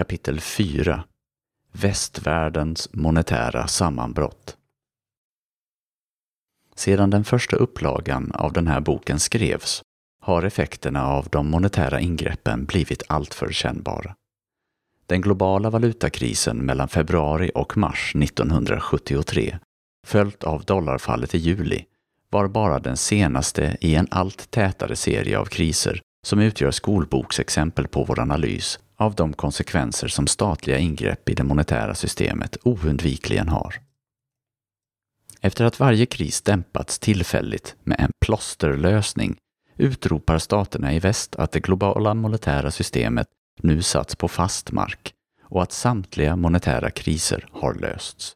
Kapitel 4 Västvärldens monetära sammanbrott Sedan den första upplagan av den här boken skrevs har effekterna av de monetära ingreppen blivit alltför kännbara. Den globala valutakrisen mellan februari och mars 1973, följt av dollarfallet i juli, var bara den senaste i en allt tätare serie av kriser som utgör skolboksexempel på vår analys av de konsekvenser som statliga ingrepp i det monetära systemet oundvikligen har. Efter att varje kris dämpats tillfälligt med en plåsterlösning utropar staterna i väst att det globala monetära systemet nu satts på fast mark och att samtliga monetära kriser har lösts.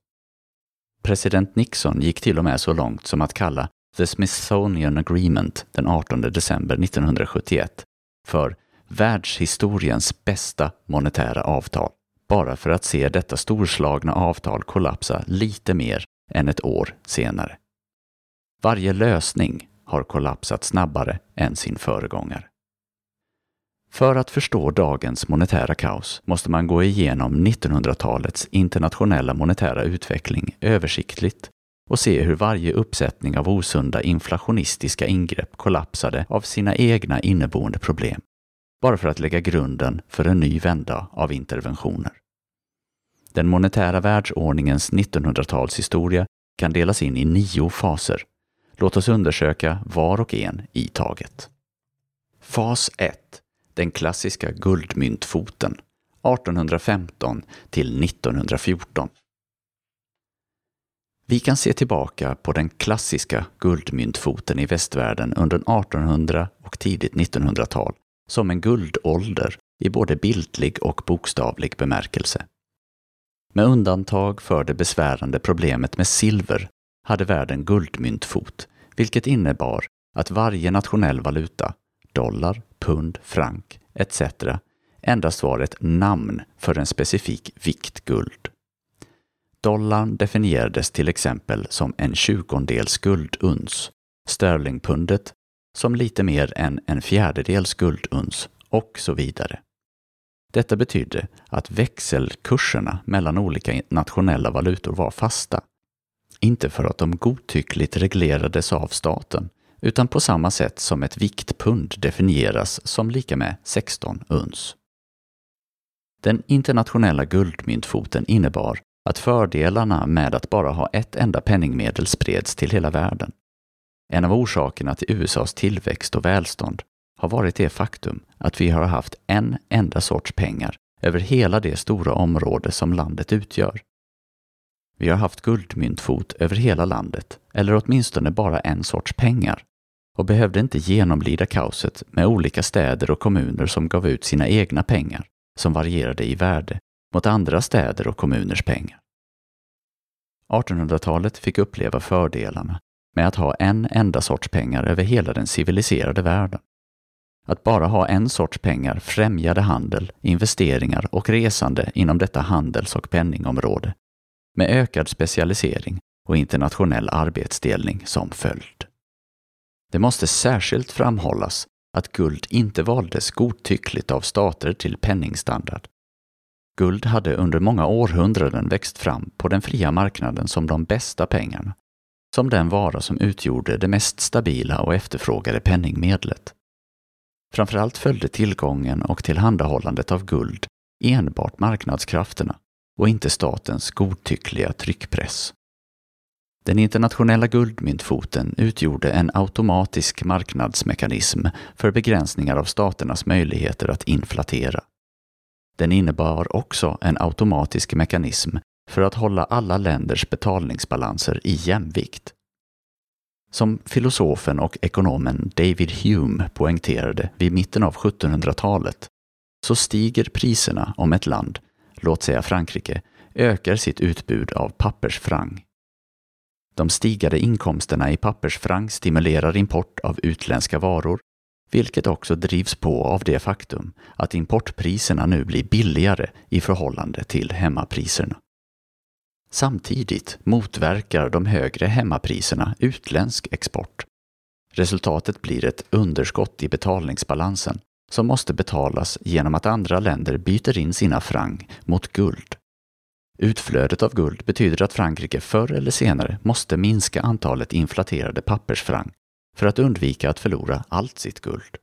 President Nixon gick till och med så långt som att kalla The Smithsonian Agreement den 18 december 1971 för världshistoriens bästa monetära avtal, bara för att se detta storslagna avtal kollapsa lite mer än ett år senare. Varje lösning har kollapsat snabbare än sin föregångare. För att förstå dagens monetära kaos måste man gå igenom 1900-talets internationella monetära utveckling översiktligt och se hur varje uppsättning av osunda inflationistiska ingrepp kollapsade av sina egna inneboende problem, bara för att lägga grunden för en ny vända av interventioner. Den monetära världsordningens 1900-talshistoria kan delas in i nio faser. Låt oss undersöka var och en i taget. Fas 1. Den klassiska guldmyntfoten 1815 till 1914. Vi kan se tillbaka på den klassiska guldmyntfoten i västvärlden under 1800 och tidigt 1900-tal som en guldålder i både bildlig och bokstavlig bemärkelse. Med undantag för det besvärande problemet med silver hade världen guldmyntfot, vilket innebar att varje nationell valuta, dollar, pund, frank etc. endast var ett namn för en specifik vikt guld. Dollarn definierades till exempel som en tjugondels gulduns, sterlingpundet som lite mer än en fjärdedels gulduns och så vidare. Detta betydde att växelkurserna mellan olika nationella valutor var fasta. Inte för att de godtyckligt reglerades av staten, utan på samma sätt som ett viktpund definieras som lika med 16 uns. Den internationella guldmyntfoten innebar att fördelarna med att bara ha ett enda penningmedel spreds till hela världen. En av orsakerna till USAs tillväxt och välstånd har varit det faktum att vi har haft en enda sorts pengar över hela det stora område som landet utgör. Vi har haft guldmyntfot över hela landet, eller åtminstone bara en sorts pengar, och behövde inte genomlida kaoset med olika städer och kommuner som gav ut sina egna pengar, som varierade i värde, mot andra städer och kommuners pengar. 1800-talet fick uppleva fördelarna med att ha en enda sorts pengar över hela den civiliserade världen. Att bara ha en sorts pengar främjade handel, investeringar och resande inom detta handels och penningområde, med ökad specialisering och internationell arbetsdelning som följd. Det måste särskilt framhållas att guld inte valdes godtyckligt av stater till penningstandard. Guld hade under många århundraden växt fram på den fria marknaden som de bästa pengarna, som den vara som utgjorde det mest stabila och efterfrågade penningmedlet. Framförallt följde tillgången och tillhandahållandet av guld enbart marknadskrafterna och inte statens godtyckliga tryckpress. Den internationella guldmyntfoten utgjorde en automatisk marknadsmekanism för begränsningar av staternas möjligheter att inflatera. Den innebar också en automatisk mekanism för att hålla alla länders betalningsbalanser i jämvikt. Som filosofen och ekonomen David Hume poängterade vid mitten av 1700-talet så stiger priserna om ett land, låt säga Frankrike, ökar sitt utbud av pappersfrang. De stigande inkomsterna i pappersfrang stimulerar import av utländska varor, vilket också drivs på av det faktum att importpriserna nu blir billigare i förhållande till hemmapriserna. Samtidigt motverkar de högre hemmapriserna utländsk export. Resultatet blir ett underskott i betalningsbalansen som måste betalas genom att andra länder byter in sina franc mot guld. Utflödet av guld betyder att Frankrike förr eller senare måste minska antalet inflaterade pappersfranc för att undvika att förlora allt sitt guld.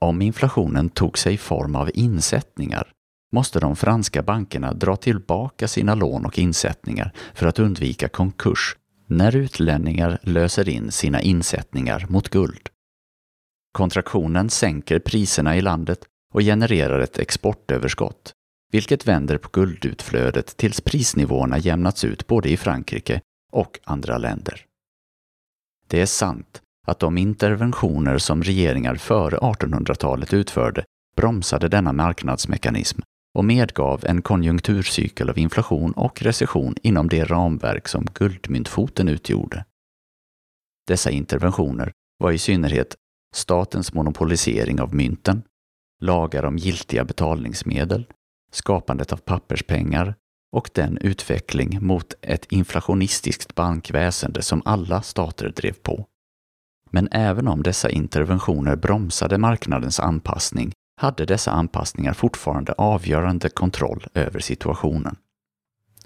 Om inflationen tog sig form av insättningar måste de franska bankerna dra tillbaka sina lån och insättningar för att undvika konkurs när utlänningar löser in sina insättningar mot guld. Kontraktionen sänker priserna i landet och genererar ett exportöverskott, vilket vänder på guldutflödet tills prisnivåerna jämnats ut både i Frankrike och andra länder. Det är sant att de interventioner som regeringar före 1800-talet utförde bromsade denna marknadsmekanism och medgav en konjunkturcykel av inflation och recession inom det ramverk som guldmyntfoten utgjorde. Dessa interventioner var i synnerhet statens monopolisering av mynten, lagar om giltiga betalningsmedel, skapandet av papperspengar och den utveckling mot ett inflationistiskt bankväsende som alla stater drev på. Men även om dessa interventioner bromsade marknadens anpassning hade dessa anpassningar fortfarande avgörande kontroll över situationen.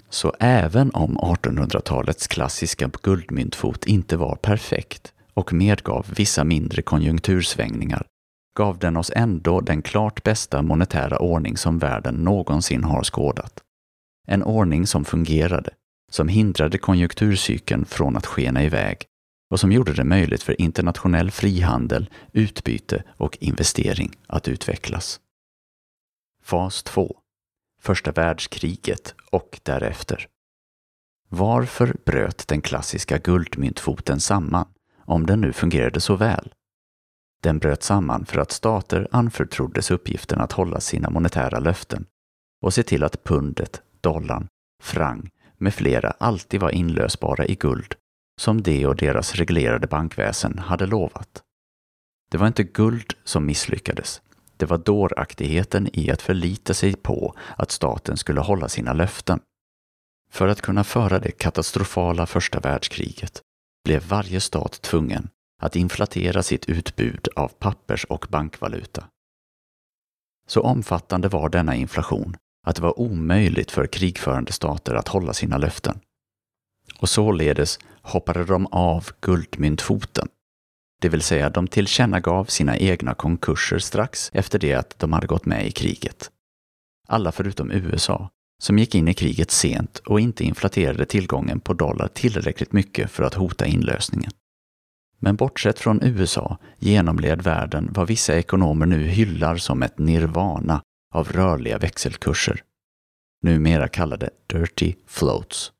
Så även om 1800-talets klassiska guldmyntfot inte var perfekt och medgav vissa mindre konjunktursvängningar gav den oss ändå den klart bästa monetära ordning som världen någonsin har skådat. En ordning som fungerade, som hindrade konjunkturcykeln från att skena iväg och som gjorde det möjligt för internationell frihandel, utbyte och investering att utvecklas. Fas 2 Första världskriget och därefter. Varför bröt den klassiska guldmyntfoten samman, om den nu fungerade så väl? Den bröt samman för att stater anförtroddes uppgiften att hålla sina monetära löften och se till att pundet, dollarn, franc med flera alltid var inlösbara i guld som de och deras reglerade bankväsen hade lovat. Det var inte guld som misslyckades. Det var dåraktigheten i att förlita sig på att staten skulle hålla sina löften. För att kunna föra det katastrofala första världskriget blev varje stat tvungen att inflatera sitt utbud av pappers och bankvaluta. Så omfattande var denna inflation att det var omöjligt för krigförande stater att hålla sina löften. Och således hoppade de av guldmyntfoten. Det vill säga, de tillkännagav sina egna konkurser strax efter det att de hade gått med i kriget. Alla förutom USA, som gick in i kriget sent och inte inflaterade tillgången på dollar tillräckligt mycket för att hota inlösningen. Men bortsett från USA genomled världen vad vissa ekonomer nu hyllar som ett nirvana av rörliga växelkurser. Numera kallade dirty floats.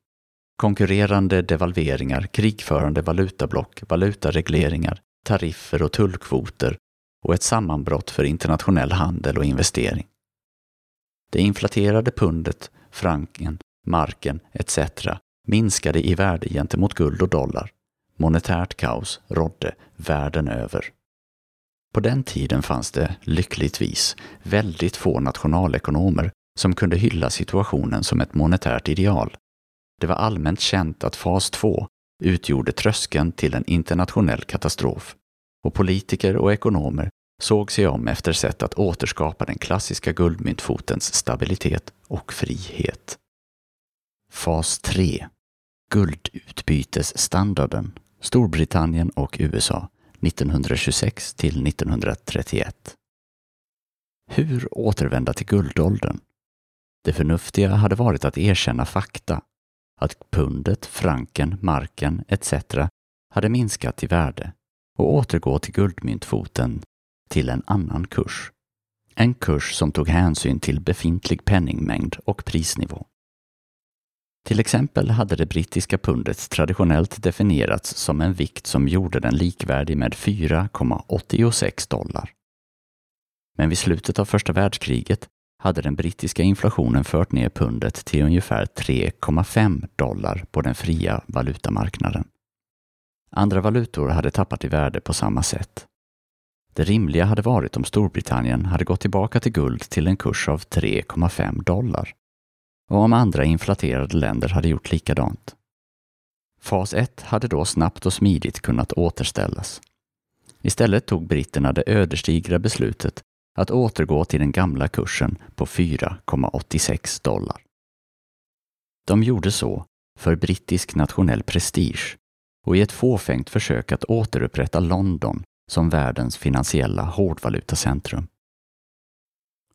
Konkurrerande devalveringar, krigförande valutablock, valutaregleringar, tariffer och tullkvoter och ett sammanbrott för internationell handel och investering. Det inflaterade pundet, franken, marken etc. minskade i värde gentemot guld och dollar. Monetärt kaos rådde världen över. På den tiden fanns det, lyckligtvis, väldigt få nationalekonomer som kunde hylla situationen som ett monetärt ideal. Det var allmänt känt att fas 2 utgjorde tröskeln till en internationell katastrof och politiker och ekonomer såg sig om efter sätt att återskapa den klassiska guldmyntfotens stabilitet och frihet. Fas 3 Guldutbytesstandarden Storbritannien och USA 1926 till 1931. Hur återvända till guldåldern? Det förnuftiga hade varit att erkänna fakta att pundet, franken, marken etc. hade minskat i värde och återgå till guldmyntfoten till en annan kurs. En kurs som tog hänsyn till befintlig penningmängd och prisnivå. Till exempel hade det brittiska pundet traditionellt definierats som en vikt som gjorde den likvärdig med 4,86 dollar. Men vid slutet av första världskriget hade den brittiska inflationen fört ner pundet till ungefär 3,5 dollar på den fria valutamarknaden. Andra valutor hade tappat i värde på samma sätt. Det rimliga hade varit om Storbritannien hade gått tillbaka till guld till en kurs av 3,5 dollar och om andra inflaterade länder hade gjort likadant. Fas 1 hade då snabbt och smidigt kunnat återställas. Istället tog britterna det ödesdigra beslutet att återgå till den gamla kursen på 4,86 dollar. De gjorde så för brittisk nationell prestige och i ett fåfängt försök att återupprätta London som världens finansiella hårdvalutacentrum.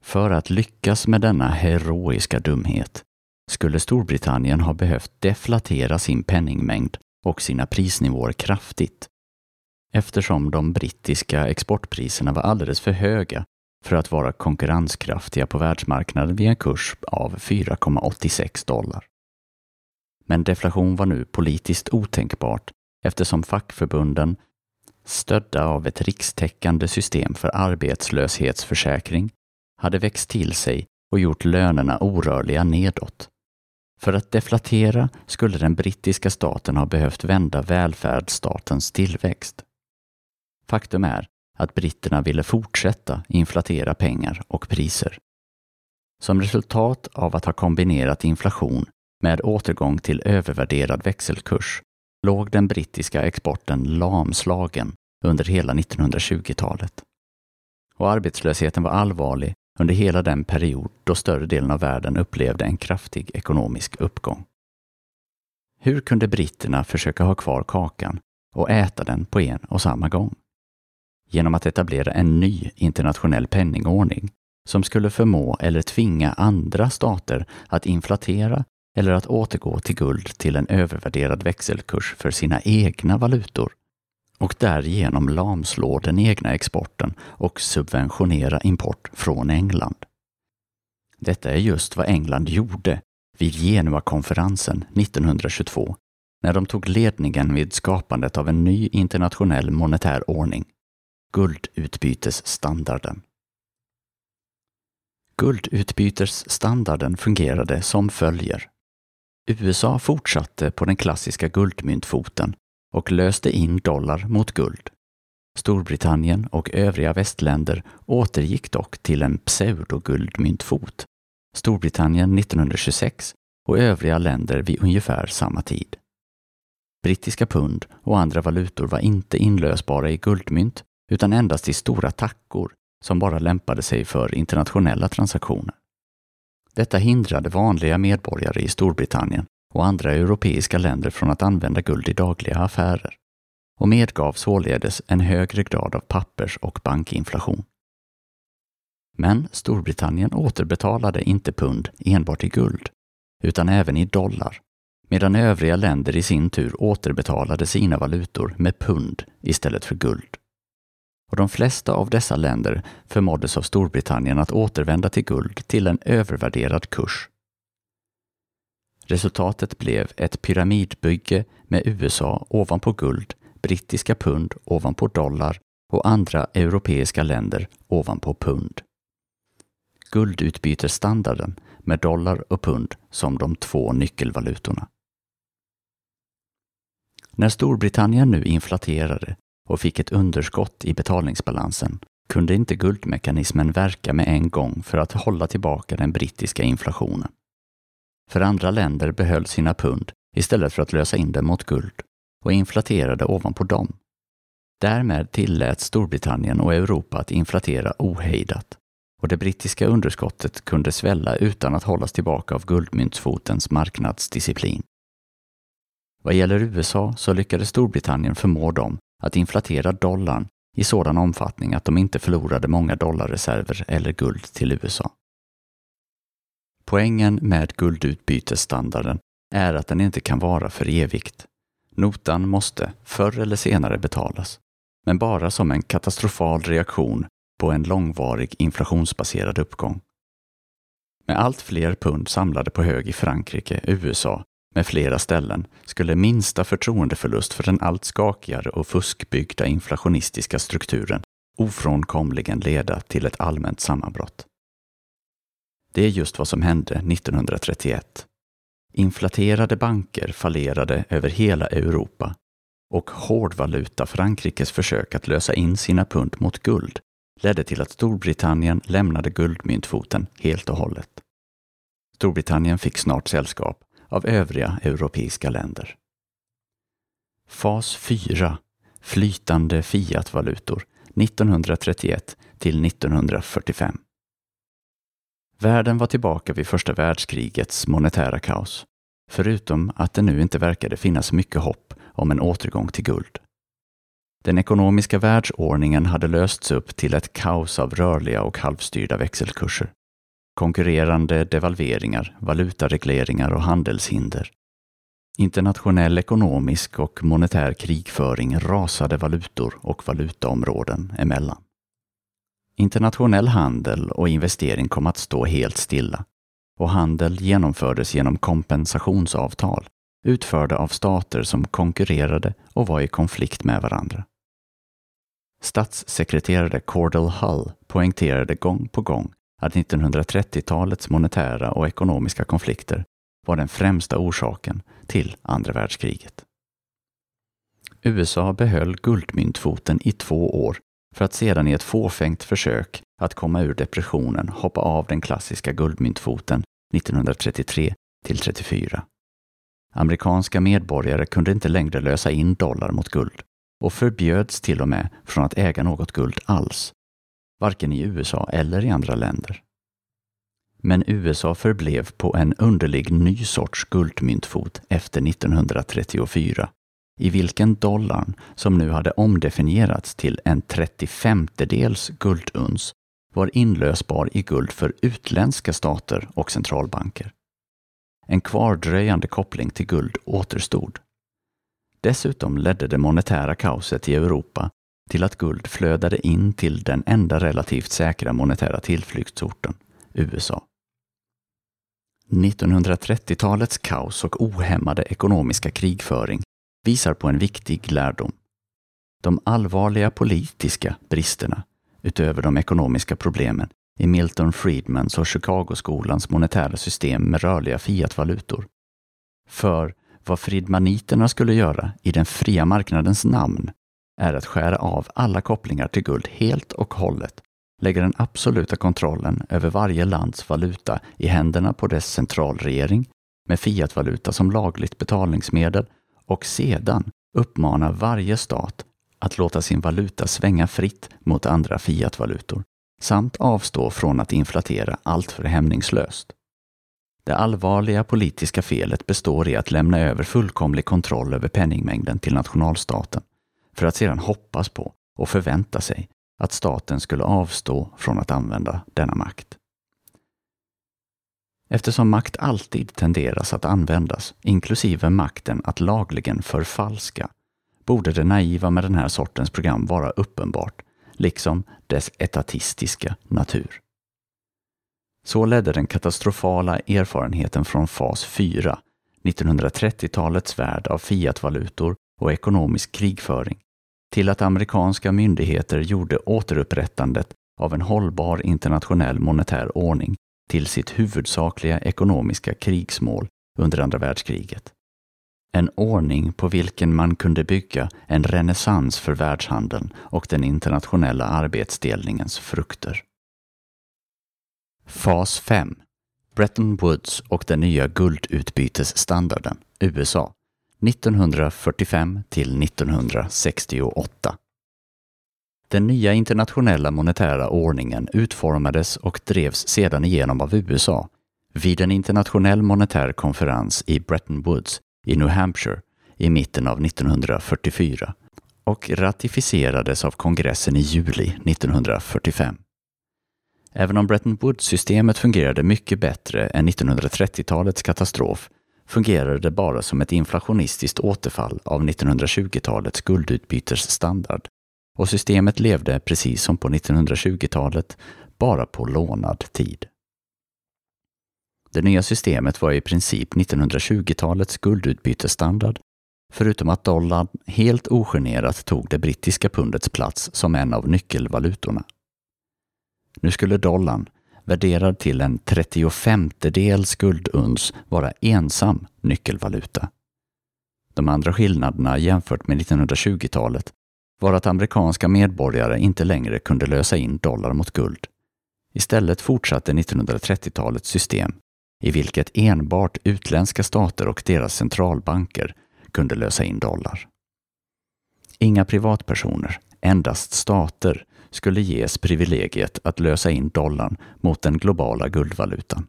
För att lyckas med denna heroiska dumhet skulle Storbritannien ha behövt deflatera sin penningmängd och sina prisnivåer kraftigt eftersom de brittiska exportpriserna var alldeles för höga för att vara konkurrenskraftiga på världsmarknaden vid en kurs av 4,86 dollar. Men deflation var nu politiskt otänkbart eftersom fackförbunden, stödda av ett rikstäckande system för arbetslöshetsförsäkring, hade växt till sig och gjort lönerna orörliga nedåt. För att deflatera skulle den brittiska staten ha behövt vända välfärdsstatens tillväxt. Faktum är att britterna ville fortsätta inflatera pengar och priser. Som resultat av att ha kombinerat inflation med återgång till övervärderad växelkurs låg den brittiska exporten lamslagen under hela 1920-talet. Och arbetslösheten var allvarlig under hela den period då större delen av världen upplevde en kraftig ekonomisk uppgång. Hur kunde britterna försöka ha kvar kakan och äta den på en och samma gång? Genom att etablera en ny internationell penningordning som skulle förmå eller tvinga andra stater att inflatera eller att återgå till guld till en övervärderad växelkurs för sina egna valutor och därigenom lamslå den egna exporten och subventionera import från England. Detta är just vad England gjorde vid Genuakonferensen 1922 när de tog ledningen vid skapandet av en ny internationell monetär ordning, guldutbytesstandarden. Guldutbytesstandarden fungerade som följer. USA fortsatte på den klassiska guldmyntfoten och löste in dollar mot guld. Storbritannien och övriga västländer återgick dock till en pseudoguldmyntfot. Storbritannien 1926 och övriga länder vid ungefär samma tid. Brittiska pund och andra valutor var inte inlösbara i guldmynt utan endast i stora tackor som bara lämpade sig för internationella transaktioner. Detta hindrade vanliga medborgare i Storbritannien och andra europeiska länder från att använda guld i dagliga affärer och medgav således en högre grad av pappers och bankinflation. Men Storbritannien återbetalade inte pund enbart i guld, utan även i dollar, medan övriga länder i sin tur återbetalade sina valutor med pund istället för guld. Och de flesta av dessa länder förmåddes av Storbritannien att återvända till guld till en övervärderad kurs Resultatet blev ett pyramidbygge med USA ovanpå guld, brittiska pund ovanpå dollar och andra europeiska länder ovanpå pund. Guldutbytesstandarden med dollar och pund som de två nyckelvalutorna. När Storbritannien nu inflaterade och fick ett underskott i betalningsbalansen kunde inte guldmekanismen verka med en gång för att hålla tillbaka den brittiska inflationen för andra länder behöll sina pund istället för att lösa in dem mot guld och inflaterade ovanpå dem. Därmed tillät Storbritannien och Europa att inflatera ohejdat och det brittiska underskottet kunde svälla utan att hållas tillbaka av guldmyntsfotens marknadsdisciplin. Vad gäller USA så lyckades Storbritannien förmå dem att inflatera dollarn i sådan omfattning att de inte förlorade många dollarreserver eller guld till USA. Poängen med guldutbytesstandarden är att den inte kan vara för evigt. Notan måste förr eller senare betalas, men bara som en katastrofal reaktion på en långvarig inflationsbaserad uppgång. Med allt fler pund samlade på hög i Frankrike, USA med flera ställen skulle minsta förtroendeförlust för den allt skakigare och fuskbyggda inflationistiska strukturen ofrånkomligen leda till ett allmänt sammanbrott. Det är just vad som hände 1931. Inflaterade banker fallerade över hela Europa och hårdvaluta Frankrikes försök att lösa in sina pund mot guld ledde till att Storbritannien lämnade guldmyntfoten helt och hållet. Storbritannien fick snart sällskap av övriga europeiska länder. Fas 4 flytande fiatvalutor 1931 till 1945. Världen var tillbaka vid första världskrigets monetära kaos, förutom att det nu inte verkade finnas mycket hopp om en återgång till guld. Den ekonomiska världsordningen hade lösts upp till ett kaos av rörliga och halvstyrda växelkurser. Konkurrerande devalveringar, valutaregleringar och handelshinder. Internationell ekonomisk och monetär krigföring rasade valutor och valutaområden emellan. Internationell handel och investering kom att stå helt stilla och handel genomfördes genom kompensationsavtal utförda av stater som konkurrerade och var i konflikt med varandra. Statssekreterare Cordell Hull poängterade gång på gång att 1930-talets monetära och ekonomiska konflikter var den främsta orsaken till andra världskriget. USA behöll guldmyntfoten i två år för att sedan i ett fåfängt försök att komma ur depressionen hoppa av den klassiska guldmyntfoten 1933 till 34. Amerikanska medborgare kunde inte längre lösa in dollar mot guld och förbjöds till och med från att äga något guld alls, varken i USA eller i andra länder. Men USA förblev på en underlig ny sorts guldmyntfot efter 1934 i vilken dollarn, som nu hade omdefinierats till en 35-dels gulduns, var inlösbar i guld för utländska stater och centralbanker. En kvardröjande koppling till guld återstod. Dessutom ledde det monetära kaoset i Europa till att guld flödade in till den enda relativt säkra monetära tillflyktsorten, USA. 1930-talets kaos och ohämmade ekonomiska krigföring visar på en viktig lärdom. De allvarliga politiska bristerna, utöver de ekonomiska problemen, i Milton Friedmans och Chicagoskolans monetära system med rörliga fiatvalutor. För vad friedmaniterna skulle göra i den fria marknadens namn är att skära av alla kopplingar till guld helt och hållet, lägga den absoluta kontrollen över varje lands valuta i händerna på dess centralregering med fiatvaluta som lagligt betalningsmedel och sedan uppmana varje stat att låta sin valuta svänga fritt mot andra fiatvalutor samt avstå från att inflatera alltför hämningslöst. Det allvarliga politiska felet består i att lämna över fullkomlig kontroll över penningmängden till nationalstaten för att sedan hoppas på och förvänta sig att staten skulle avstå från att använda denna makt. Eftersom makt alltid tenderas att användas, inklusive makten att lagligen förfalska, borde det naiva med den här sortens program vara uppenbart, liksom dess etatistiska natur. Så ledde den katastrofala erfarenheten från fas 4, 1930-talets värld av fiatvalutor och ekonomisk krigföring, till att amerikanska myndigheter gjorde återupprättandet av en hållbar internationell monetär ordning till sitt huvudsakliga ekonomiska krigsmål under andra världskriget. En ordning på vilken man kunde bygga en renässans för världshandeln och den internationella arbetsdelningens frukter. Fas 5 Bretton Woods och den nya guldutbytesstandarden, USA, 1945 till 1968. Den nya internationella monetära ordningen utformades och drevs sedan igenom av USA vid en internationell monetär konferens i Bretton Woods i New Hampshire i mitten av 1944 och ratificerades av kongressen i juli 1945. Även om Bretton Woods-systemet fungerade mycket bättre än 1930-talets katastrof fungerade det bara som ett inflationistiskt återfall av 1920-talets guldutbytesstandard och systemet levde, precis som på 1920-talet, bara på lånad tid. Det nya systemet var i princip 1920-talets guldutbytesstandard, förutom att dollarn helt ogenerat tog det brittiska pundets plats som en av nyckelvalutorna. Nu skulle dollarn, värderad till en 35 dels gulduns, vara ensam nyckelvaluta. De andra skillnaderna jämfört med 1920-talet var att amerikanska medborgare inte längre kunde lösa in dollar mot guld. Istället fortsatte 1930-talets system, i vilket enbart utländska stater och deras centralbanker kunde lösa in dollar. Inga privatpersoner, endast stater, skulle ges privilegiet att lösa in dollarn mot den globala guldvalutan.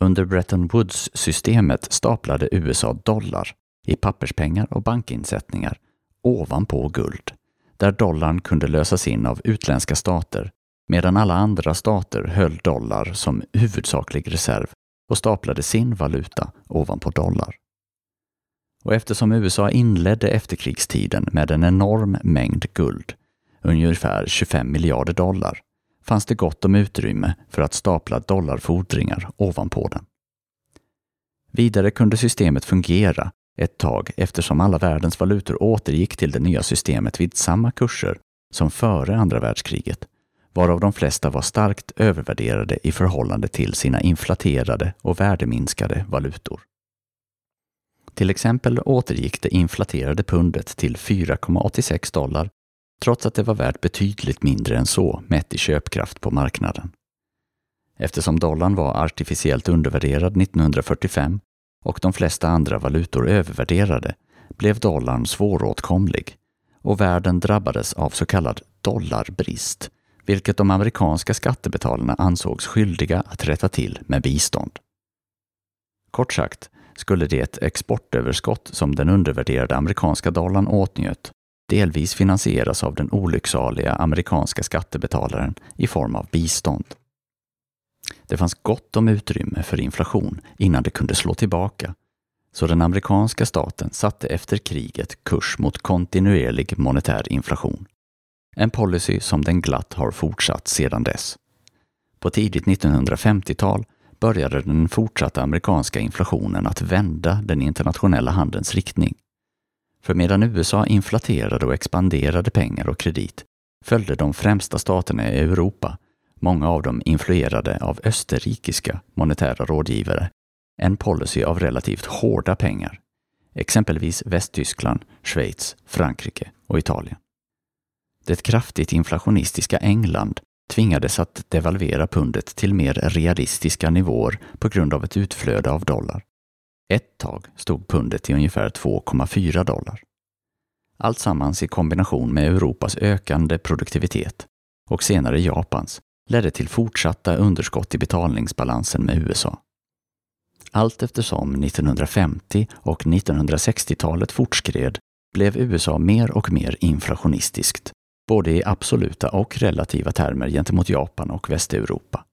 Under Bretton Woods-systemet staplade USA dollar i papperspengar och bankinsättningar ovanpå guld, där dollarn kunde lösas in av utländska stater medan alla andra stater höll dollar som huvudsaklig reserv och staplade sin valuta ovanpå dollar. Och eftersom USA inledde efterkrigstiden med en enorm mängd guld, ungefär 25 miljarder dollar, fanns det gott om utrymme för att stapla dollarfordringar ovanpå den. Vidare kunde systemet fungera ett tag eftersom alla världens valutor återgick till det nya systemet vid samma kurser som före andra världskriget, varav de flesta var starkt övervärderade i förhållande till sina inflaterade och värdeminskade valutor. Till exempel återgick det inflaterade pundet till 4,86 dollar trots att det var värt betydligt mindre än så mätt i köpkraft på marknaden. Eftersom dollarn var artificiellt undervärderad 1945 och de flesta andra valutor övervärderade blev dollarn svåråtkomlig och världen drabbades av så kallad dollarbrist, vilket de amerikanska skattebetalarna ansågs skyldiga att rätta till med bistånd. Kort sagt skulle det exportöverskott som den undervärderade amerikanska dollarn åtnjöt delvis finansieras av den olycksaliga amerikanska skattebetalaren i form av bistånd. Det fanns gott om utrymme för inflation innan det kunde slå tillbaka, så den amerikanska staten satte efter kriget kurs mot kontinuerlig monetär inflation. En policy som den glatt har fortsatt sedan dess. På tidigt 1950-tal började den fortsatta amerikanska inflationen att vända den internationella handelns riktning. För medan USA inflaterade och expanderade pengar och kredit följde de främsta staterna i Europa, många av dem influerade av österrikiska monetära rådgivare, en policy av relativt hårda pengar, exempelvis Västtyskland, Schweiz, Frankrike och Italien. Det kraftigt inflationistiska England tvingades att devalvera pundet till mer realistiska nivåer på grund av ett utflöde av dollar. Ett tag stod pundet till ungefär 2,4 dollar. Allt sammans i kombination med Europas ökande produktivitet och senare Japans ledde till fortsatta underskott i betalningsbalansen med USA. Allt eftersom 1950 och 1960-talet fortskred blev USA mer och mer inflationistiskt, både i absoluta och relativa termer gentemot Japan och Västeuropa.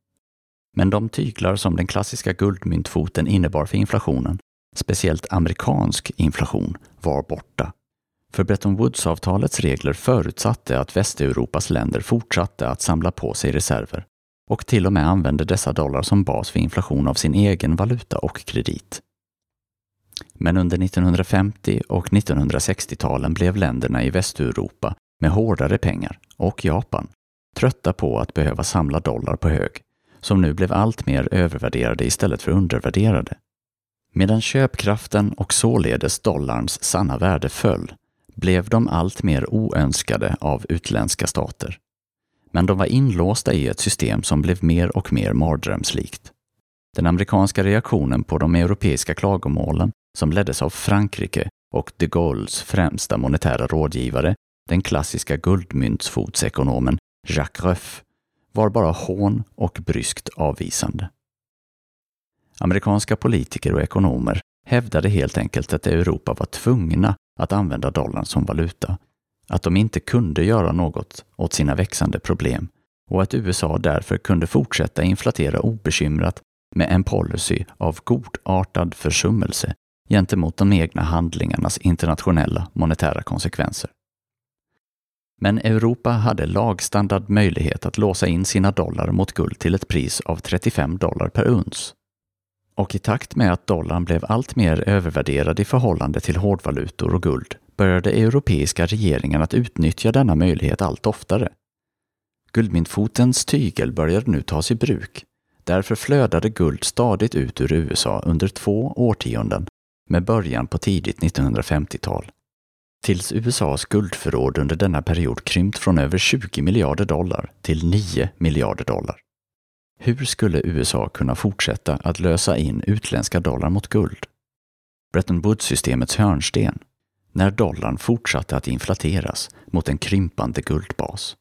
Men de tyglar som den klassiska guldmyntfoten innebar för inflationen, speciellt amerikansk inflation, var borta. För Bretton Woods-avtalets regler förutsatte att Västeuropas länder fortsatte att samla på sig reserver och till och med använde dessa dollar som bas för inflation av sin egen valuta och kredit. Men under 1950 och 1960-talen blev länderna i Västeuropa med hårdare pengar, och Japan, trötta på att behöva samla dollar på hög som nu blev allt mer övervärderade istället för undervärderade. Medan köpkraften och således dollarns sanna värde föll blev de allt mer oönskade av utländska stater. Men de var inlåsta i ett system som blev mer och mer mardrömslikt. Den amerikanska reaktionen på de europeiska klagomålen, som leddes av Frankrike och de Gaulles främsta monetära rådgivare, den klassiska guldmyntsfotsekonomen Jacques Rueff, var bara hån och bryskt avvisande. Amerikanska politiker och ekonomer hävdade helt enkelt att Europa var tvungna att använda dollarn som valuta, att de inte kunde göra något åt sina växande problem och att USA därför kunde fortsätta inflatera obekymrat med en policy av godartad försummelse gentemot de egna handlingarnas internationella monetära konsekvenser. Men Europa hade lagstandard möjlighet att låsa in sina dollar mot guld till ett pris av 35 dollar per uns. Och i takt med att dollarn blev allt mer övervärderad i förhållande till hårdvalutor och guld började europeiska regeringar att utnyttja denna möjlighet allt oftare. Guldmyntfotens tygel började nu tas i bruk. Därför flödade guld stadigt ut ur USA under två årtionden med början på tidigt 1950-tal tills USAs guldförråd under denna period krympt från över 20 miljarder dollar till 9 miljarder dollar. Hur skulle USA kunna fortsätta att lösa in utländska dollar mot guld? Bretton Woods-systemets hörnsten, när dollarn fortsatte att inflateras mot en krympande guldbas.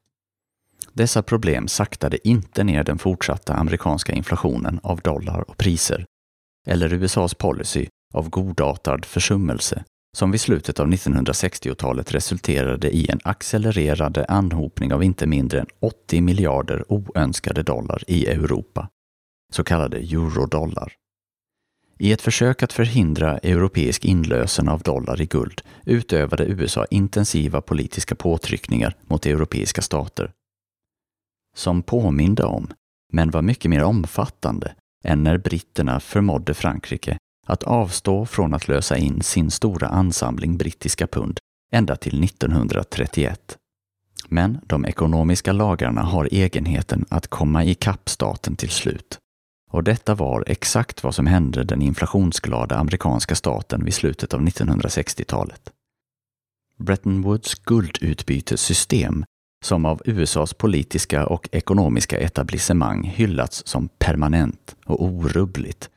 Dessa problem saktade inte ner den fortsatta amerikanska inflationen av dollar och priser, eller USAs policy av godartad försummelse som vid slutet av 1960-talet resulterade i en accelererande anhopning av inte mindre än 80 miljarder oönskade dollar i Europa, så kallade eurodollar. I ett försök att förhindra europeisk inlösen av dollar i guld utövade USA intensiva politiska påtryckningar mot europeiska stater. Som påminde om, men var mycket mer omfattande, än när britterna förmådde Frankrike att avstå från att lösa in sin stora ansamling brittiska pund ända till 1931. Men de ekonomiska lagarna har egenheten att komma i staten till slut. Och detta var exakt vad som hände den inflationsglada amerikanska staten vid slutet av 1960-talet. Bretton Woods guldutbytessystem, som av USAs politiska och ekonomiska etablissemang hyllats som permanent och orubbligt,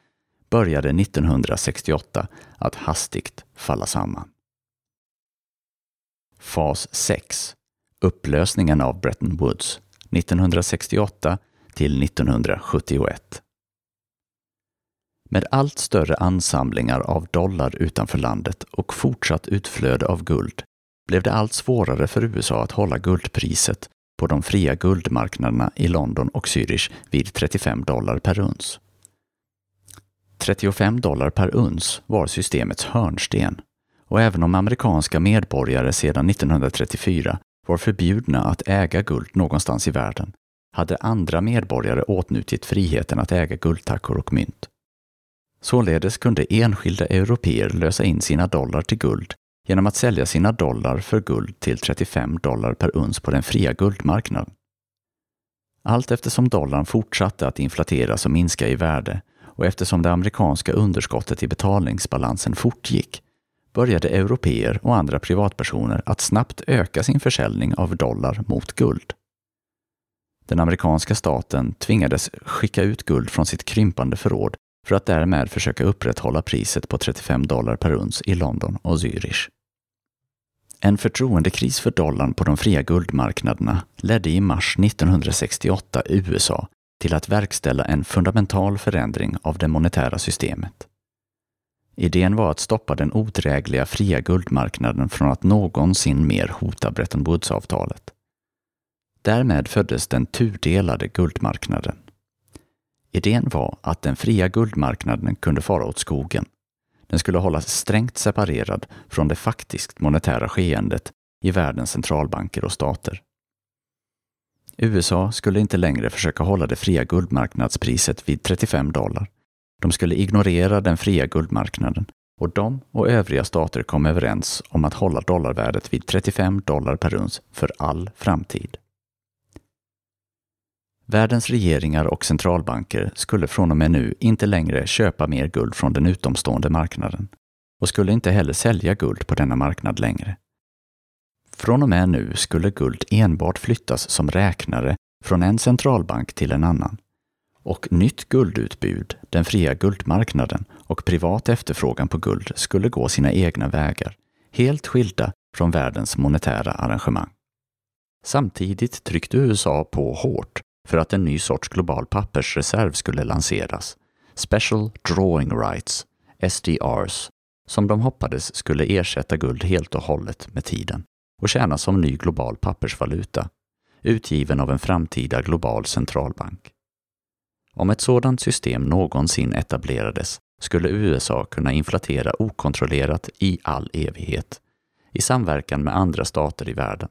började 1968 att hastigt falla samman. Fas 6 Upplösningen av Bretton Woods 1968 till 1971 med allt större ansamlingar av dollar utanför landet och fortsatt utflöde av guld blev det allt svårare för USA att hålla guldpriset på de fria guldmarknaderna i London och Zürich vid 35 dollar per uns. 35 dollar per uns var systemets hörnsten och även om amerikanska medborgare sedan 1934 var förbjudna att äga guld någonstans i världen hade andra medborgare åtnjutit friheten att äga guldtackor och mynt. Således kunde enskilda europeer lösa in sina dollar till guld genom att sälja sina dollar för guld till 35 dollar per uns på den fria guldmarknaden. Allt eftersom dollarn fortsatte att inflateras och minska i värde och eftersom det amerikanska underskottet i betalningsbalansen fortgick började europeer och andra privatpersoner att snabbt öka sin försäljning av dollar mot guld. Den amerikanska staten tvingades skicka ut guld från sitt krympande förråd för att därmed försöka upprätthålla priset på 35 dollar per uns i London och Zürich. En förtroendekris för dollarn på de fria guldmarknaderna ledde i mars 1968 USA till att verkställa en fundamental förändring av det monetära systemet. Idén var att stoppa den odrägliga fria guldmarknaden från att någonsin mer hota Bretton Woods-avtalet. Därmed föddes den tudelade guldmarknaden. Idén var att den fria guldmarknaden kunde fara åt skogen. Den skulle hållas strängt separerad från det faktiskt monetära skeendet i världens centralbanker och stater. USA skulle inte längre försöka hålla det fria guldmarknadspriset vid 35 dollar. De skulle ignorera den fria guldmarknaden och de och övriga stater kom överens om att hålla dollarvärdet vid 35 dollar per uns för all framtid. Världens regeringar och centralbanker skulle från och med nu inte längre köpa mer guld från den utomstående marknaden och skulle inte heller sälja guld på denna marknad längre. Från och med nu skulle guld enbart flyttas som räknare från en centralbank till en annan. Och nytt guldutbud, den fria guldmarknaden och privat efterfrågan på guld skulle gå sina egna vägar, helt skilda från världens monetära arrangemang. Samtidigt tryckte USA på hårt för att en ny sorts global pappersreserv skulle lanseras, Special Drawing Rights, SDRs, som de hoppades skulle ersätta guld helt och hållet med tiden och tjäna som ny global pappersvaluta, utgiven av en framtida global centralbank. Om ett sådant system någonsin etablerades skulle USA kunna inflatera okontrollerat i all evighet, i samverkan med andra stater i världen.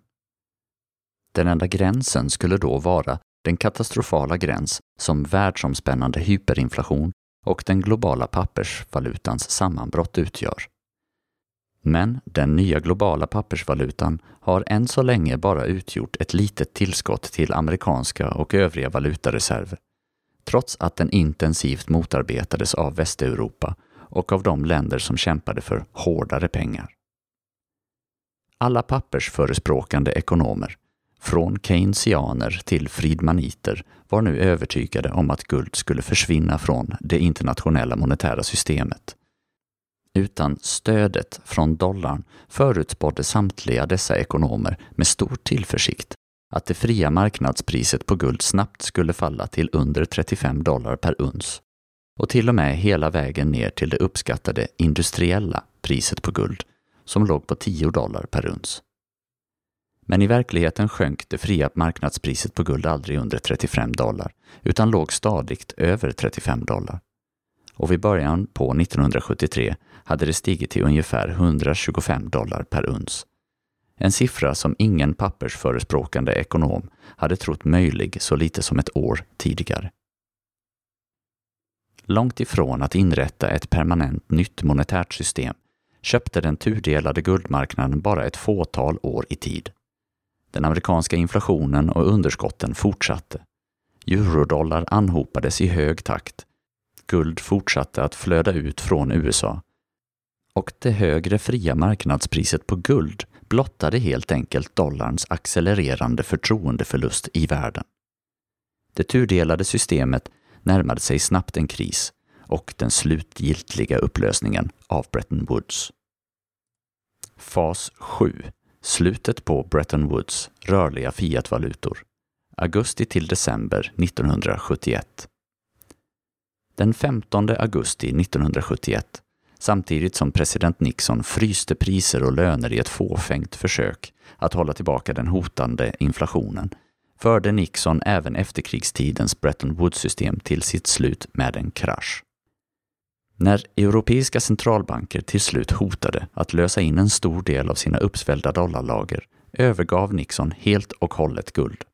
Den enda gränsen skulle då vara den katastrofala gräns som världsomspännande hyperinflation och den globala pappersvalutans sammanbrott utgör. Men den nya globala pappersvalutan har än så länge bara utgjort ett litet tillskott till amerikanska och övriga valutareserver, trots att den intensivt motarbetades av Västeuropa och av de länder som kämpade för hårdare pengar. Alla pappersförespråkande ekonomer från keynesianer till friedmaniter var nu övertygade om att guld skulle försvinna från det internationella monetära systemet. Utan stödet från dollarn förutspådde samtliga dessa ekonomer med stor tillförsikt att det fria marknadspriset på guld snabbt skulle falla till under 35 dollar per uns och till och med hela vägen ner till det uppskattade industriella priset på guld som låg på 10 dollar per uns. Men i verkligheten sjönk det fria marknadspriset på guld aldrig under 35 dollar, utan låg stadigt över 35 dollar. Och vid början på 1973 hade det stigit till ungefär 125 dollar per uns. En siffra som ingen pappersförespråkande ekonom hade trott möjlig så lite som ett år tidigare. Långt ifrån att inrätta ett permanent nytt monetärt system köpte den tudelade guldmarknaden bara ett fåtal år i tid. Den amerikanska inflationen och underskotten fortsatte. Eurodollar anhopades i hög takt. Guld fortsatte att flöda ut från USA. Och det högre fria marknadspriset på guld blottade helt enkelt dollarns accelererande förtroendeförlust i världen. Det tudelade systemet närmade sig snabbt en kris och den slutgiltiga upplösningen av Bretton Woods. Fas 7 Slutet på Bretton Woods rörliga fiatvalutor. Augusti till december 1971. Den 15 augusti 1971, samtidigt som president Nixon fryste priser och löner i ett fåfängt försök att hålla tillbaka den hotande inflationen, förde Nixon även efterkrigstidens Bretton Woods-system till sitt slut med en krasch. När europeiska centralbanker till slut hotade att lösa in en stor del av sina uppsvällda dollarlager övergav Nixon helt och hållet guld.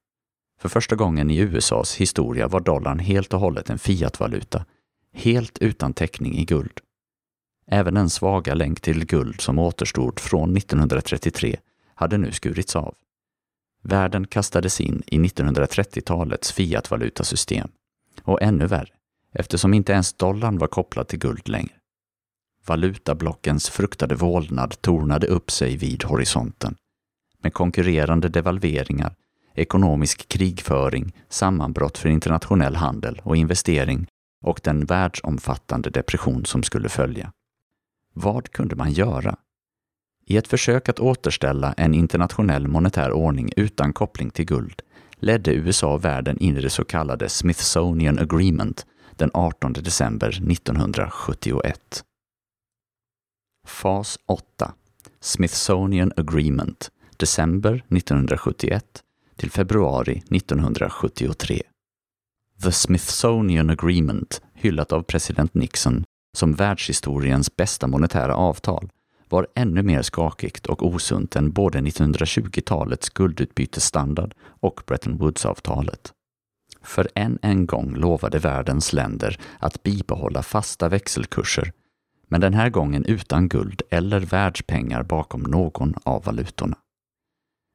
För första gången i USAs historia var dollarn helt och hållet en fiatvaluta, helt utan täckning i guld. Även den svaga länk till guld som återstod från 1933 hade nu skurits av. Världen kastades in i 1930-talets fiatvalutasystem. Och ännu värre, eftersom inte ens dollarn var kopplad till guld längre. Valutablockens fruktade vålnad tornade upp sig vid horisonten. Med konkurrerande devalveringar, ekonomisk krigföring, sammanbrott för internationell handel och investering och den världsomfattande depression som skulle följa. Vad kunde man göra? I ett försök att återställa en internationell monetär ordning utan koppling till guld ledde USA världen in i det så kallade Smithsonian Agreement den 18 december 1971. Fas 8 Smithsonian Agreement december 1971 till februari 1973. The Smithsonian Agreement, hyllat av president Nixon som världshistoriens bästa monetära avtal, var ännu mer skakigt och osunt än både 1920-talets guldutbytesstandard och Bretton Woods-avtalet. För än en gång lovade världens länder att bibehålla fasta växelkurser, men den här gången utan guld eller världspengar bakom någon av valutorna.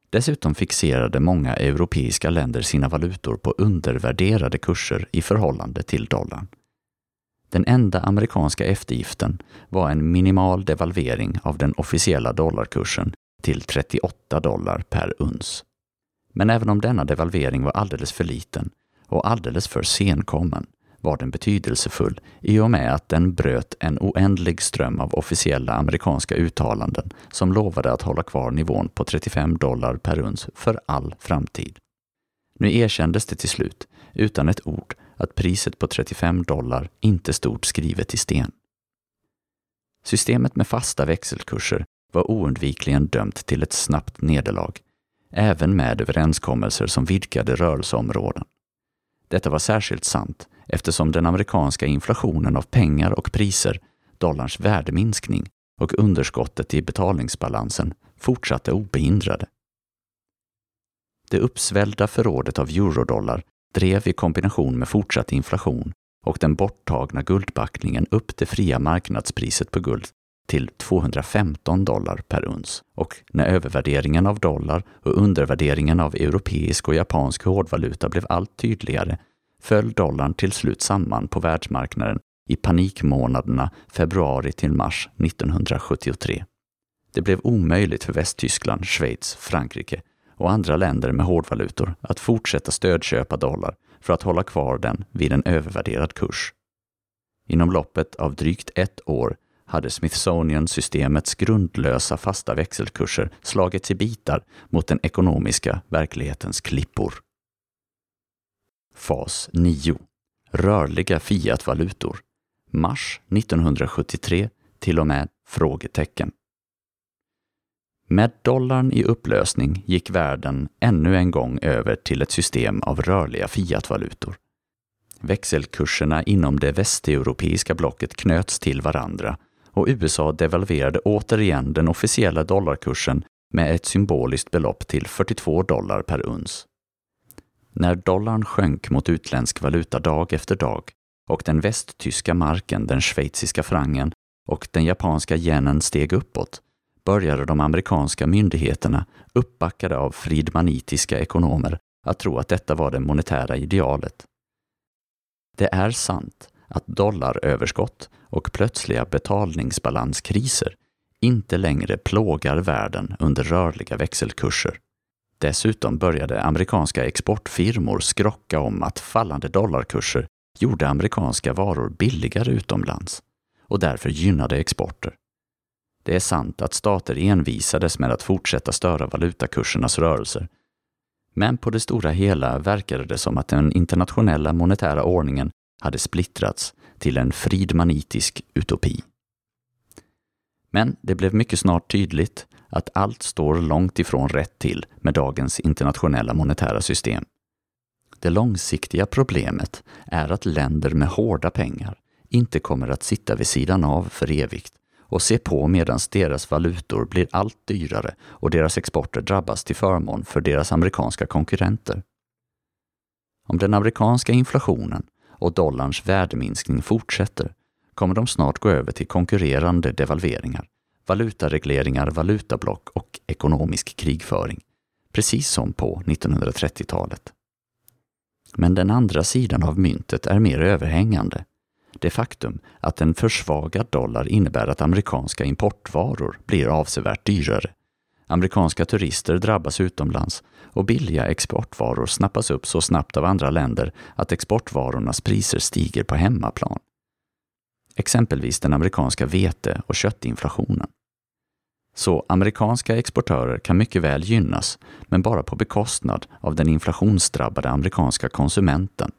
Dessutom fixerade många europeiska länder sina valutor på undervärderade kurser i förhållande till dollarn. Den enda amerikanska eftergiften var en minimal devalvering av den officiella dollarkursen till 38 dollar per uns. Men även om denna devalvering var alldeles för liten och alldeles för senkommen var den betydelsefull i och med att den bröt en oändlig ström av officiella amerikanska uttalanden som lovade att hålla kvar nivån på 35 dollar per uns för all framtid. Nu erkändes det till slut, utan ett ord, att priset på 35 dollar inte stod skrivet i sten. Systemet med fasta växelkurser var oundvikligen dömt till ett snabbt nederlag, även med överenskommelser som vidgade rörelseområden. Detta var särskilt sant eftersom den amerikanska inflationen av pengar och priser, dollarns värdeminskning och underskottet i betalningsbalansen fortsatte obehindrade. Det uppsvällda förrådet av eurodollar drev i kombination med fortsatt inflation och den borttagna guldbackningen upp det fria marknadspriset på guld till 215 dollar per uns. Och när övervärderingen av dollar och undervärderingen av europeisk och japansk hårdvaluta blev allt tydligare föll dollarn till slut samman på världsmarknaden i panikmånaderna februari till mars 1973. Det blev omöjligt för Västtyskland, Schweiz, Frankrike och andra länder med hårdvalutor att fortsätta stödköpa dollar för att hålla kvar den vid en övervärderad kurs. Inom loppet av drygt ett år hade Smithsonian-systemets grundlösa fasta växelkurser slagits i bitar mot den ekonomiska verklighetens klippor. Fas 9 Rörliga fiatvalutor Mars 1973 till och med frågetecken. Med dollarn i upplösning gick världen ännu en gång över till ett system av rörliga fiatvalutor. Växelkurserna inom det västeuropeiska blocket knöts till varandra och USA devalverade återigen den officiella dollarkursen med ett symboliskt belopp till 42 dollar per uns. När dollarn sjönk mot utländsk valuta dag efter dag och den västtyska marken, den schweiziska frangen och den japanska yenen steg uppåt började de amerikanska myndigheterna, uppbackade av fridmanitiska ekonomer, att tro att detta var det monetära idealet. Det är sant att dollaröverskott och plötsliga betalningsbalanskriser inte längre plågar världen under rörliga växelkurser. Dessutom började amerikanska exportfirmor skrocka om att fallande dollarkurser gjorde amerikanska varor billigare utomlands och därför gynnade exporter. Det är sant att stater envisades med att fortsätta störa valutakursernas rörelser. Men på det stora hela verkade det som att den internationella monetära ordningen hade splittrats till en fridmanitisk utopi. Men det blev mycket snart tydligt att allt står långt ifrån rätt till med dagens internationella monetära system. Det långsiktiga problemet är att länder med hårda pengar inte kommer att sitta vid sidan av för evigt och se på medan deras valutor blir allt dyrare och deras exporter drabbas till förmån för deras amerikanska konkurrenter. Om den amerikanska inflationen och dollarns värdeminskning fortsätter kommer de snart gå över till konkurrerande devalveringar, valutaregleringar, valutablock och ekonomisk krigföring, precis som på 1930-talet. Men den andra sidan av myntet är mer överhängande. Det faktum att en försvagad dollar innebär att amerikanska importvaror blir avsevärt dyrare. Amerikanska turister drabbas utomlands och billiga exportvaror snappas upp så snabbt av andra länder att exportvarornas priser stiger på hemmaplan. Exempelvis den amerikanska vete och köttinflationen. Så amerikanska exportörer kan mycket väl gynnas, men bara på bekostnad av den inflationsdrabbade amerikanska konsumenten.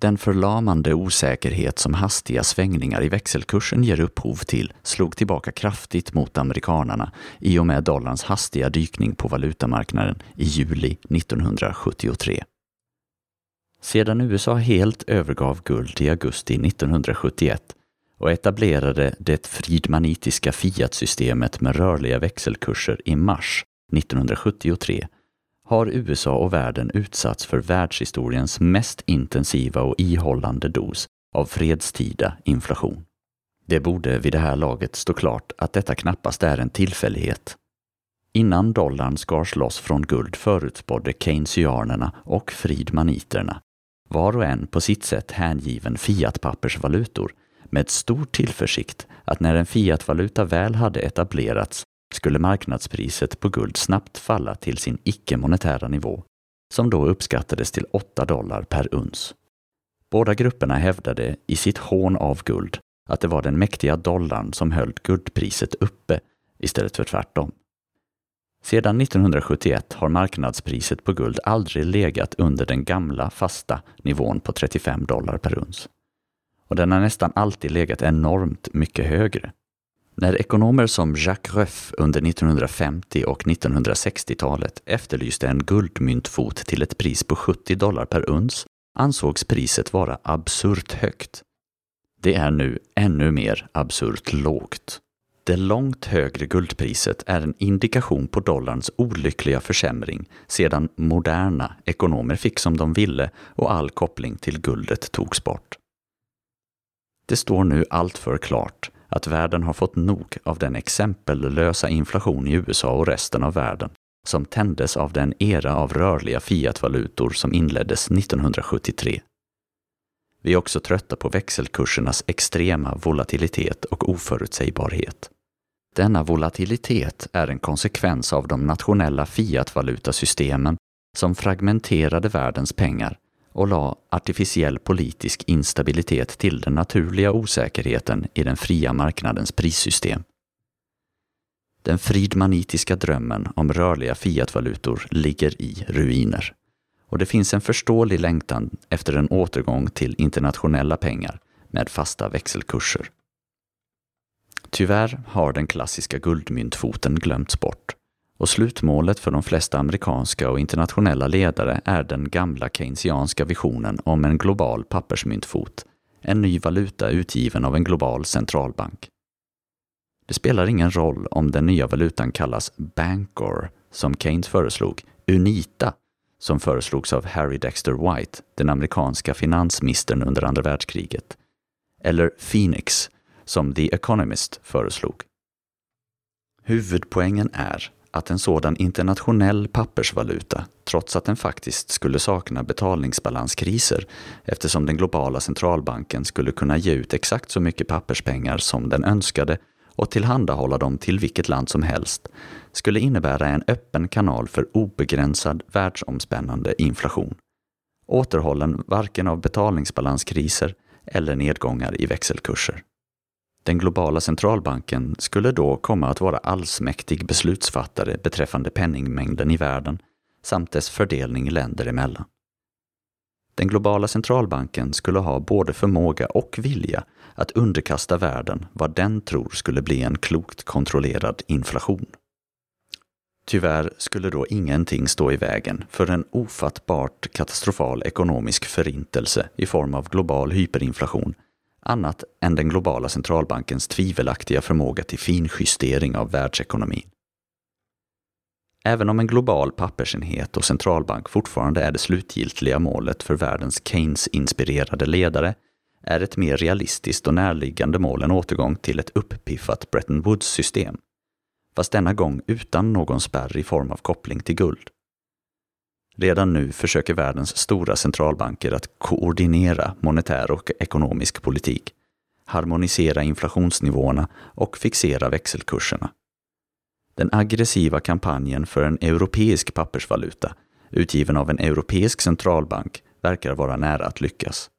Den förlamande osäkerhet som hastiga svängningar i växelkursen ger upphov till slog tillbaka kraftigt mot amerikanarna i och med dollarns hastiga dykning på valutamarknaden i juli 1973. Sedan USA helt övergav guld i augusti 1971 och etablerade det fridmanitiska fiatsystemet med rörliga växelkurser i mars 1973 har USA och världen utsatts för världshistoriens mest intensiva och ihållande dos av fredstida inflation. Det borde vid det här laget stå klart att detta knappast är en tillfällighet. Innan dollarn skars loss från guld förutspådde keynesianerna och fridmaniterna, var och en på sitt sätt hängiven fiatpappersvalutor, med stor tillförsikt att när en fiatvaluta väl hade etablerats skulle marknadspriset på guld snabbt falla till sin icke-monetära nivå, som då uppskattades till 8 dollar per uns. Båda grupperna hävdade i sitt hån av guld att det var den mäktiga dollarn som höll guldpriset uppe istället för tvärtom. Sedan 1971 har marknadspriset på guld aldrig legat under den gamla fasta nivån på 35 dollar per uns. Och den har nästan alltid legat enormt mycket högre. När ekonomer som Jacques Rueff under 1950 och 1960-talet efterlyste en guldmyntfot till ett pris på 70 dollar per uns ansågs priset vara absurt högt. Det är nu ännu mer absurt lågt. Det långt högre guldpriset är en indikation på dollarns olyckliga försämring sedan moderna ekonomer fick som de ville och all koppling till guldet togs bort. Det står nu alltför klart att världen har fått nog av den exempellösa inflation i USA och resten av världen som tändes av den era av rörliga fiatvalutor som inleddes 1973. Vi är också trötta på växelkursernas extrema volatilitet och oförutsägbarhet. Denna volatilitet är en konsekvens av de nationella fiatvalutasystemen som fragmenterade världens pengar och la artificiell politisk instabilitet till den naturliga osäkerheten i den fria marknadens prissystem. Den fridmanitiska drömmen om rörliga fiatvalutor ligger i ruiner och det finns en förståelig längtan efter en återgång till internationella pengar med fasta växelkurser. Tyvärr har den klassiska guldmyntfoten glömts bort och slutmålet för de flesta amerikanska och internationella ledare är den gamla keynesianska visionen om en global pappersmyntfot, en ny valuta utgiven av en global centralbank. Det spelar ingen roll om den nya valutan kallas Bancor, som Keynes föreslog, Unita, som föreslogs av Harry Dexter White, den amerikanska finansministern under andra världskriget, eller Phoenix, som The Economist föreslog. Huvudpoängen är att en sådan internationell pappersvaluta, trots att den faktiskt skulle sakna betalningsbalanskriser eftersom den globala centralbanken skulle kunna ge ut exakt så mycket papperspengar som den önskade och tillhandahålla dem till vilket land som helst, skulle innebära en öppen kanal för obegränsad världsomspännande inflation. Återhållen varken av betalningsbalanskriser eller nedgångar i växelkurser. Den globala centralbanken skulle då komma att vara allsmäktig beslutsfattare beträffande penningmängden i världen samt dess fördelning länder emellan. Den globala centralbanken skulle ha både förmåga och vilja att underkasta världen vad den tror skulle bli en klokt kontrollerad inflation. Tyvärr skulle då ingenting stå i vägen för en ofattbart katastrofal ekonomisk förintelse i form av global hyperinflation annat än den globala centralbankens tvivelaktiga förmåga till finjustering av världsekonomin. Även om en global pappersenhet och centralbank fortfarande är det slutgiltiga målet för världens Keynes-inspirerade ledare är ett mer realistiskt och närliggande mål en återgång till ett uppiffat Bretton Woods-system, fast denna gång utan någon spärr i form av koppling till guld. Redan nu försöker världens stora centralbanker att koordinera monetär och ekonomisk politik, harmonisera inflationsnivåerna och fixera växelkurserna. Den aggressiva kampanjen för en europeisk pappersvaluta, utgiven av en europeisk centralbank, verkar vara nära att lyckas.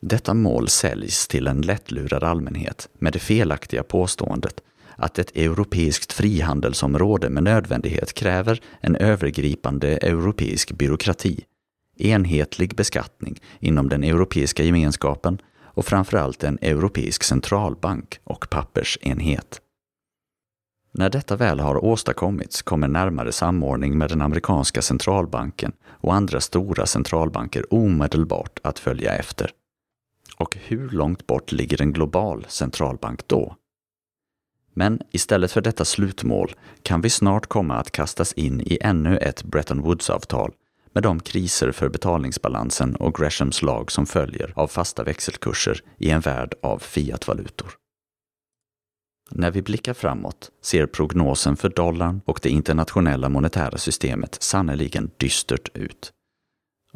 Detta mål säljs till en lättlurad allmänhet med det felaktiga påståendet att ett europeiskt frihandelsområde med nödvändighet kräver en övergripande europeisk byråkrati, enhetlig beskattning inom den europeiska gemenskapen och framförallt en europeisk centralbank och pappersenhet. När detta väl har åstadkommits kommer närmare samordning med den amerikanska centralbanken och andra stora centralbanker omedelbart att följa efter. Och hur långt bort ligger en global centralbank då? Men istället för detta slutmål kan vi snart komma att kastas in i ännu ett Bretton Woods-avtal med de kriser för betalningsbalansen och Greshams lag som följer av fasta växelkurser i en värld av fiatvalutor. När vi blickar framåt ser prognosen för dollarn och det internationella monetära systemet sannerligen dystert ut.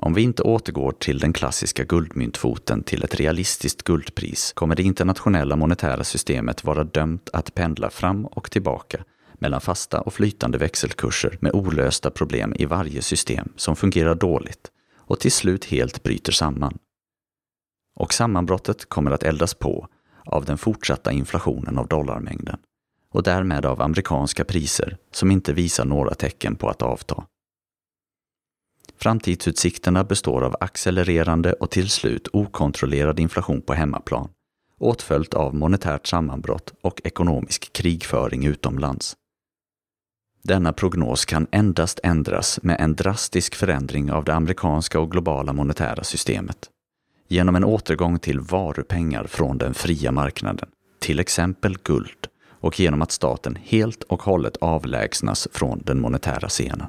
Om vi inte återgår till den klassiska guldmyntfoten till ett realistiskt guldpris kommer det internationella monetära systemet vara dömt att pendla fram och tillbaka mellan fasta och flytande växelkurser med olösta problem i varje system som fungerar dåligt och till slut helt bryter samman. Och sammanbrottet kommer att eldas på av den fortsatta inflationen av dollarmängden och därmed av amerikanska priser som inte visar några tecken på att avta. Framtidsutsikterna består av accelererande och till slut okontrollerad inflation på hemmaplan, åtföljt av monetärt sammanbrott och ekonomisk krigföring utomlands. Denna prognos kan endast ändras med en drastisk förändring av det amerikanska och globala monetära systemet. Genom en återgång till varupengar från den fria marknaden, till exempel guld, och genom att staten helt och hållet avlägsnas från den monetära scenen.